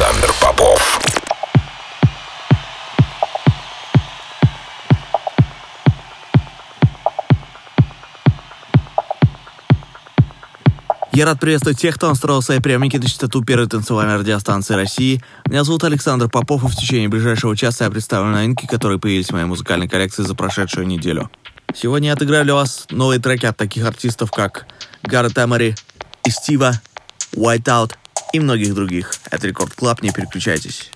Александр Попов. Я рад приветствовать тех, кто настроил свои приемники на частоту первой танцевальной радиостанции России. Меня зовут Александр Попов, и в течение ближайшего часа я представлю новинки, которые появились в моей музыкальной коллекции за прошедшую неделю. Сегодня я отыграю для вас новые треки от таких артистов, как Gareth Emery, Estiva, Whiteout и многих других. Это Record Club, не переключайтесь.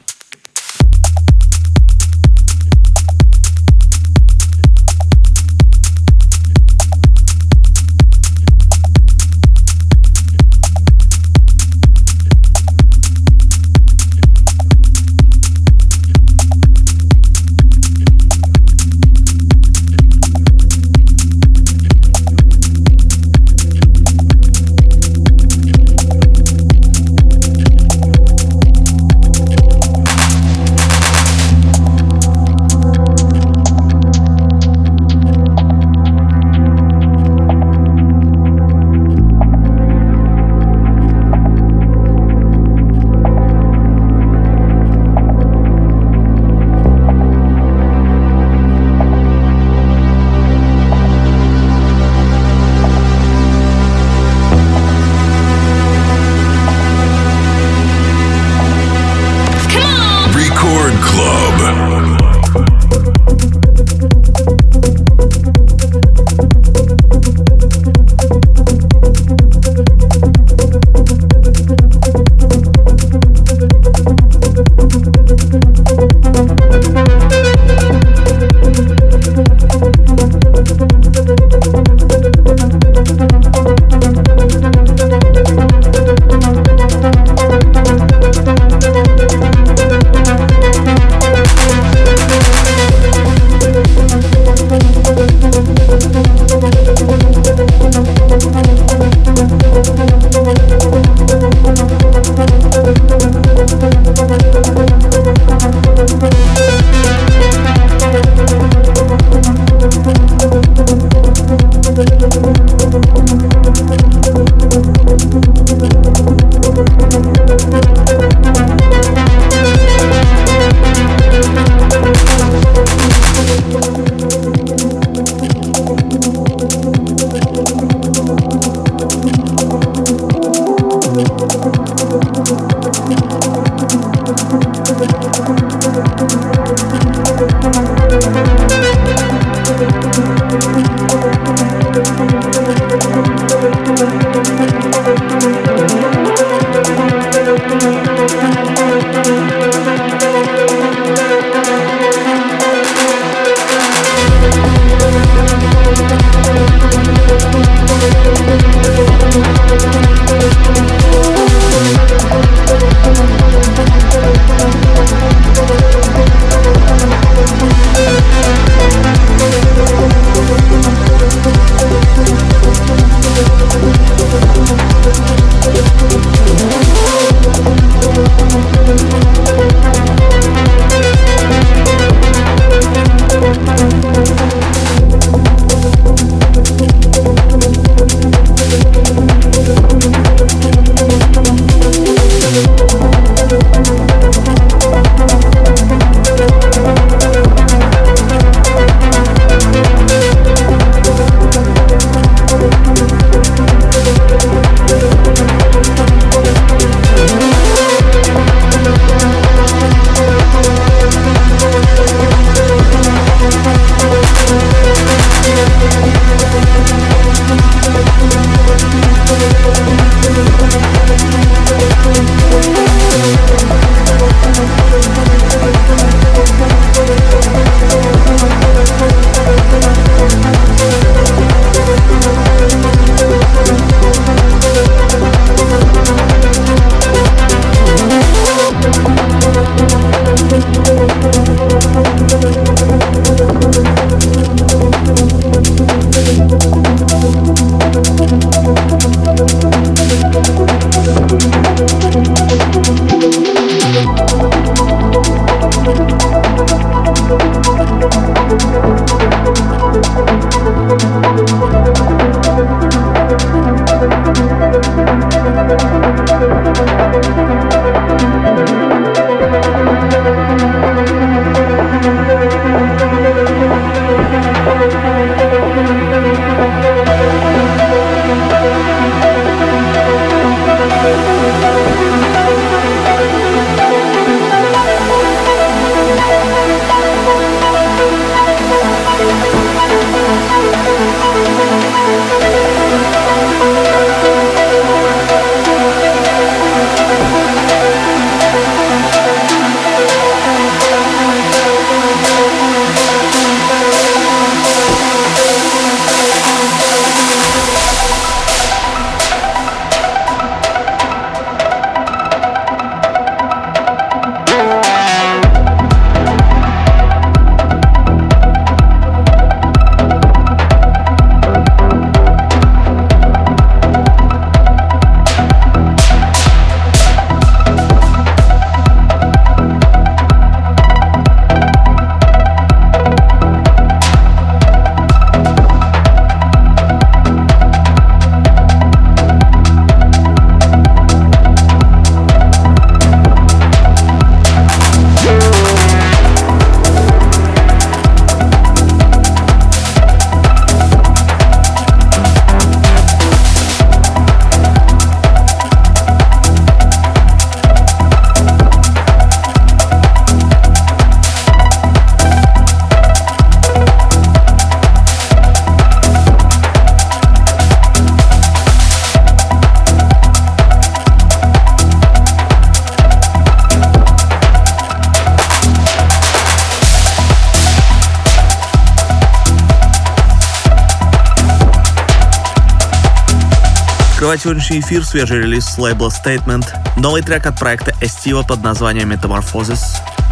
Открывать сегодняшний эфир свежий релиз с лейбла Statement. Новый трек от проекта Estiva под названием Metamorphosis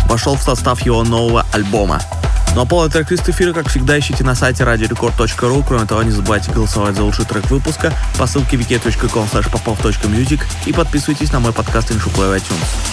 вошел в состав его нового альбома. Ну а полный трек-лист эфира, как всегда, ищите на сайте radiorecord.ru. Кроме того, не забывайте голосовать за лучший трек выпуска по ссылке wiki.com popov.music и подписывайтесь на мой подкаст InShoplay iTunes.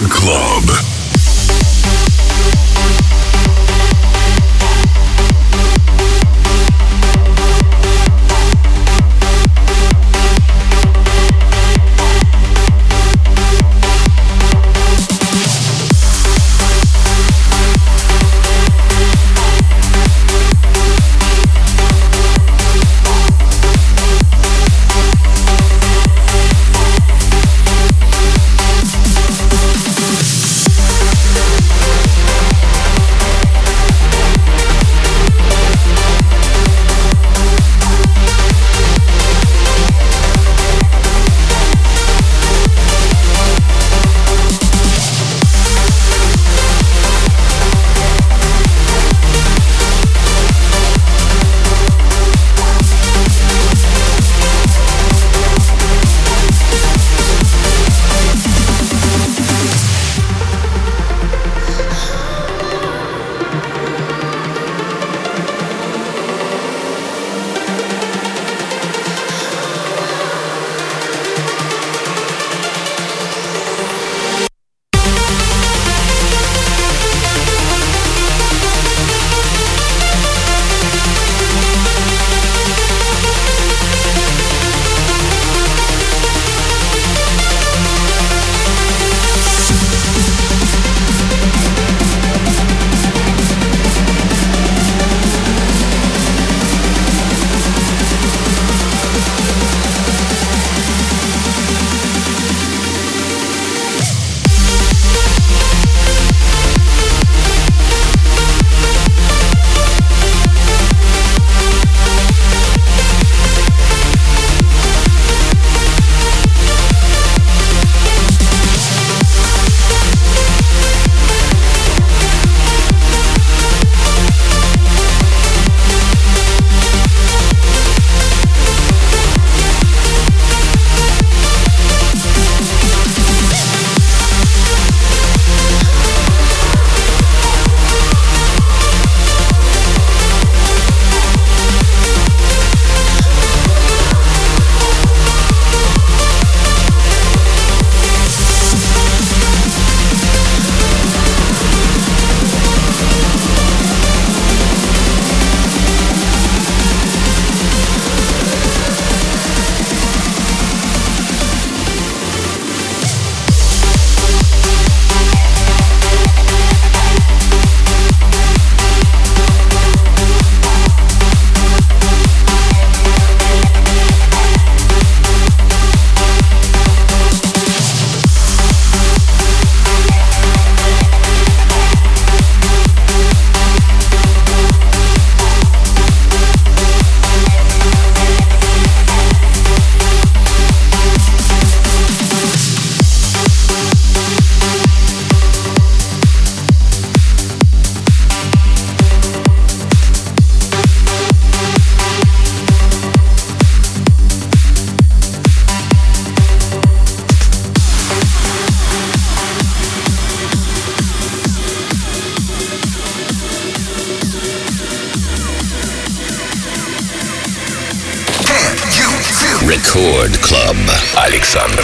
Club. Александр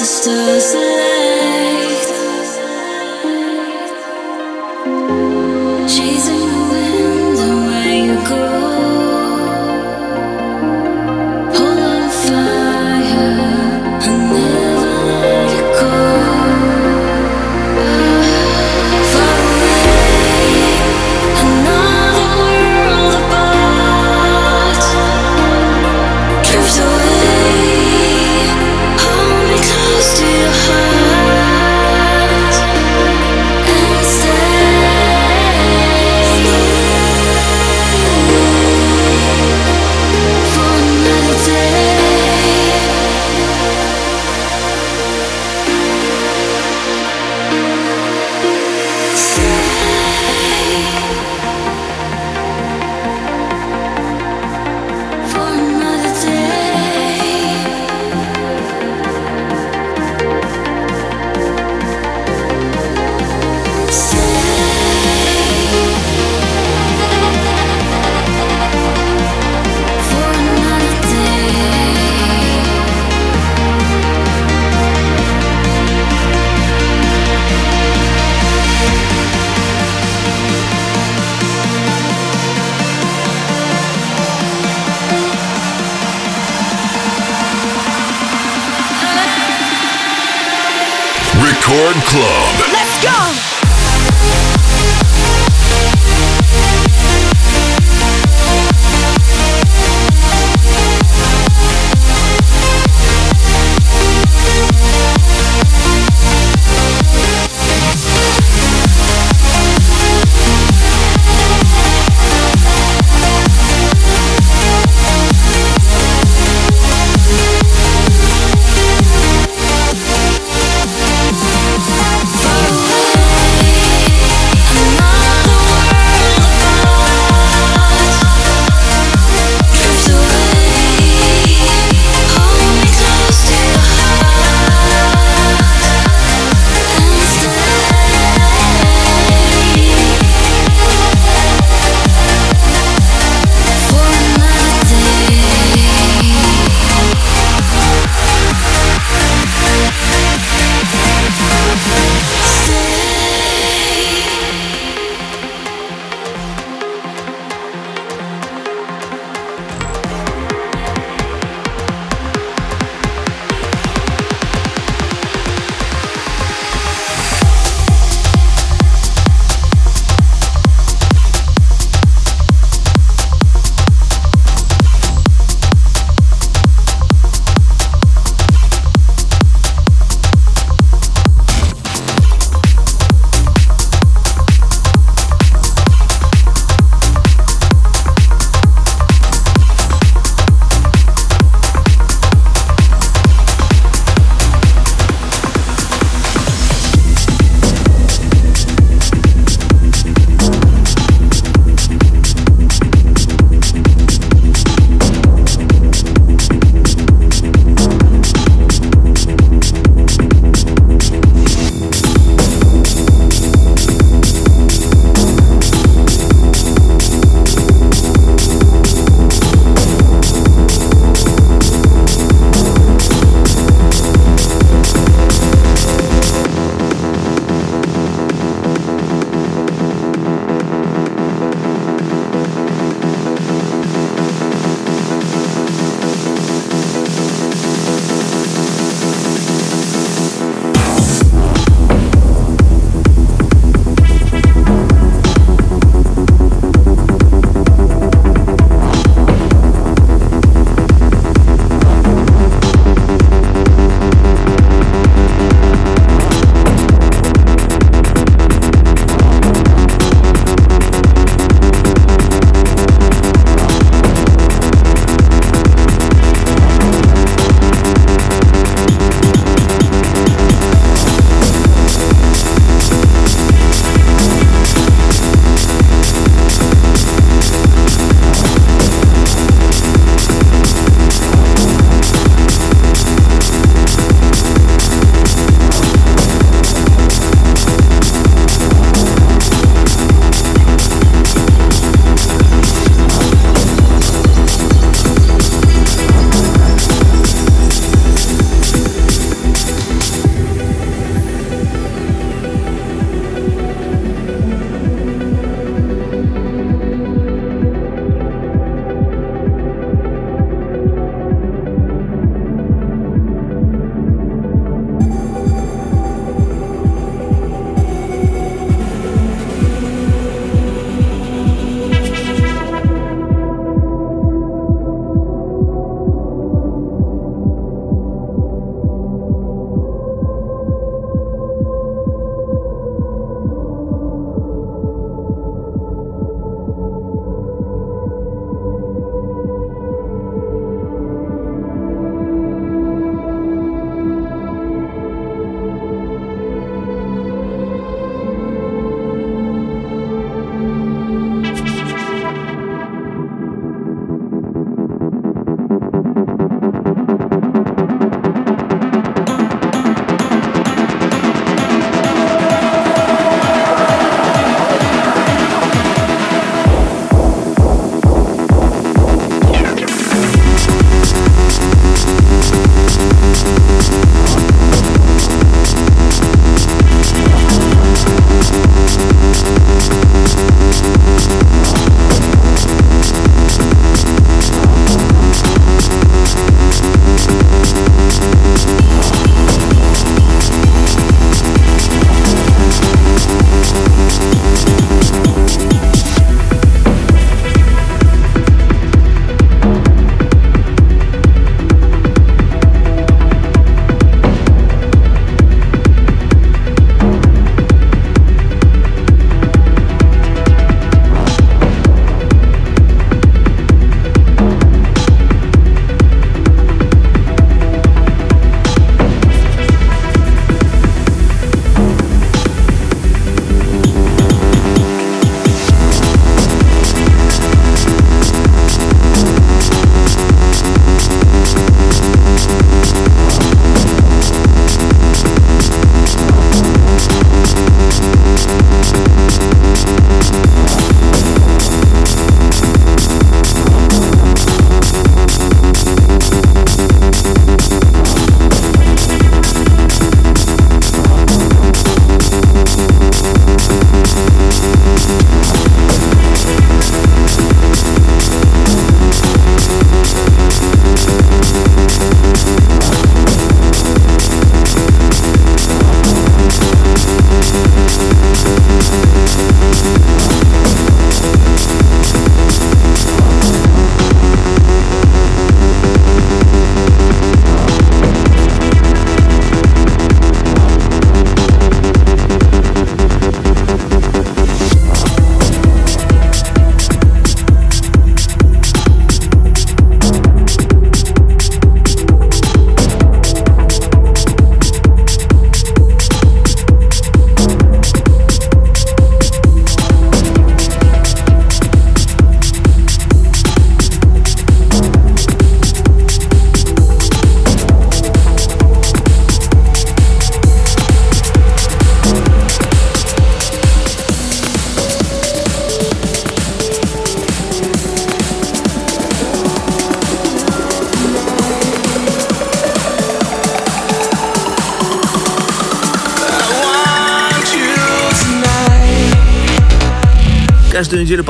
the stars align.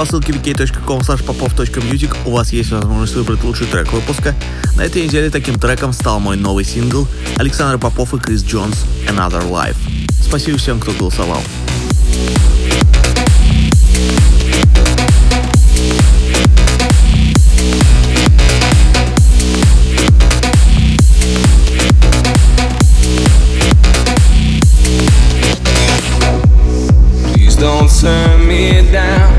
По ссылке wiki.com popov.music у вас есть возможность выбрать лучший трек выпуска. На этой неделе таким треком стал мой новый сингл Александр Попов и Крис Джонс «Another Life». Спасибо всем, кто голосовал. don't turn me down,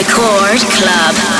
Record Club.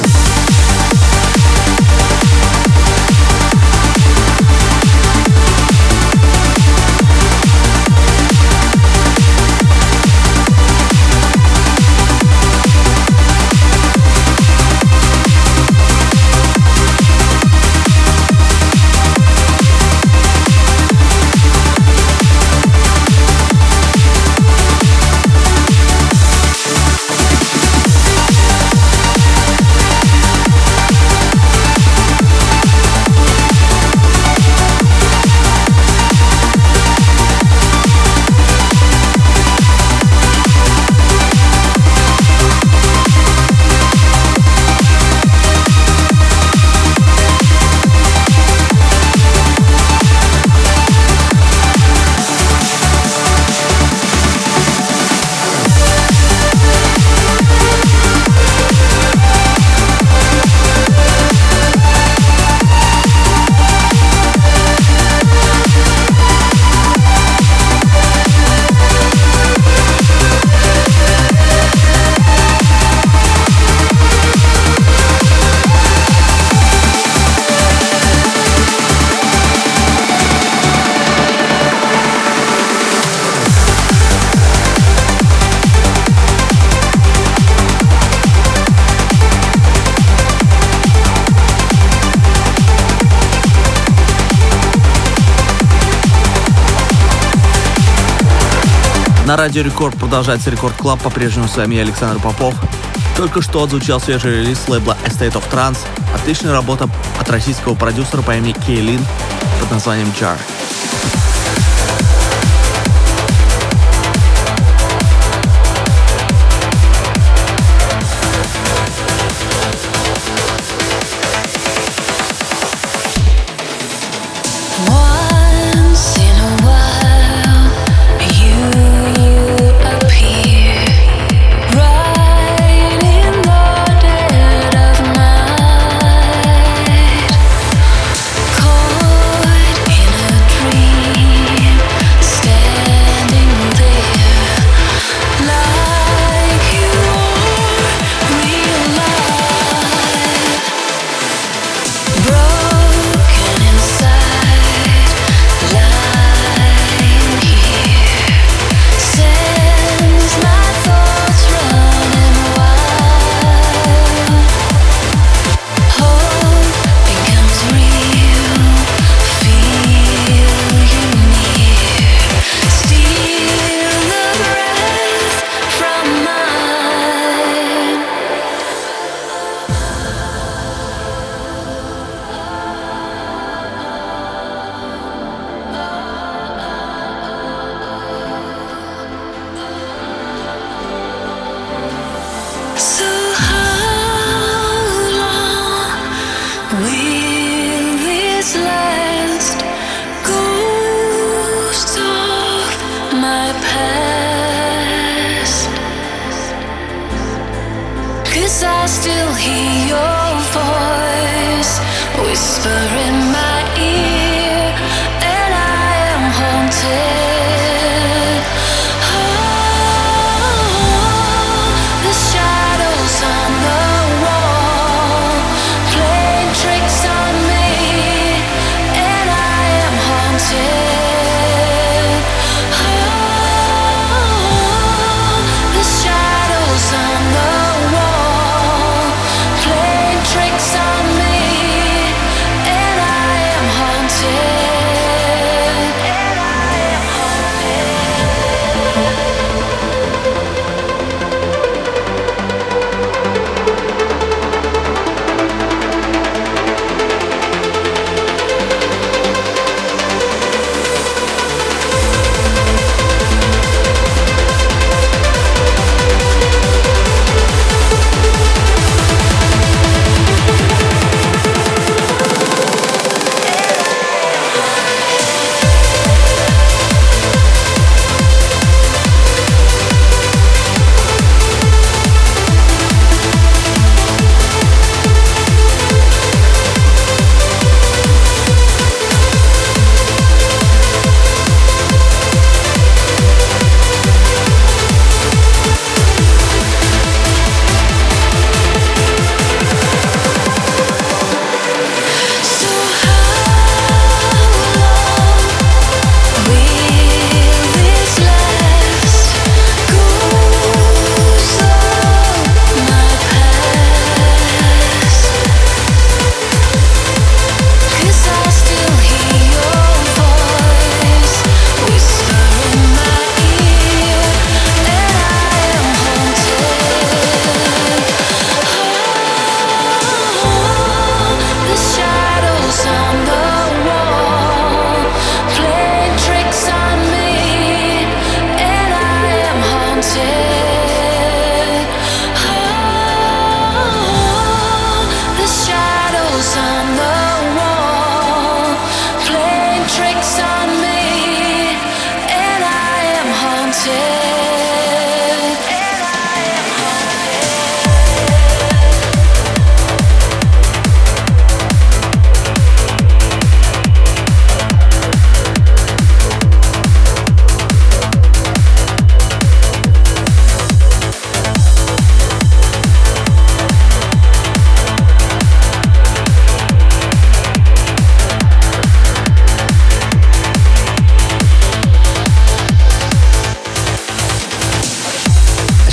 На Радио Рекорд продолжается Record Club. По-прежнему с вами я, Александр Попов. Только что отзвучал свежий релиз лейбла A State of Trance Отличная работа от российского продюсера по имени Кейлин под названием Jar.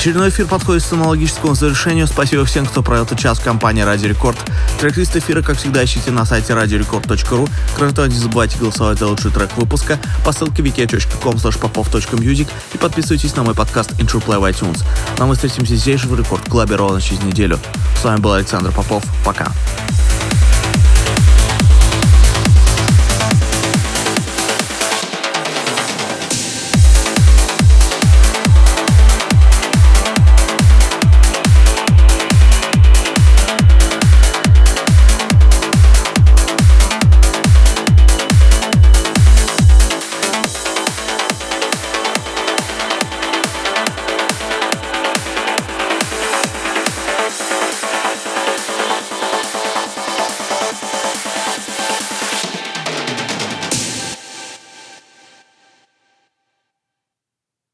Очередной эфир подходит к аналогическому завершению. Спасибо всем, кто провел этот час в компании Радио Рекорд. Трек-лист эфира, как всегда, ищите на сайте radiorecord.ru. Кроме того, не забывайте голосовать за лучший трек выпуска по ссылке wiki.com popov.music и подписывайтесь на мой подкаст Intro Play в iTunes. Ну а мы встретимся здесь же в Рекорд Клабе ровно через неделю. С вами был Александр Попов. Пока.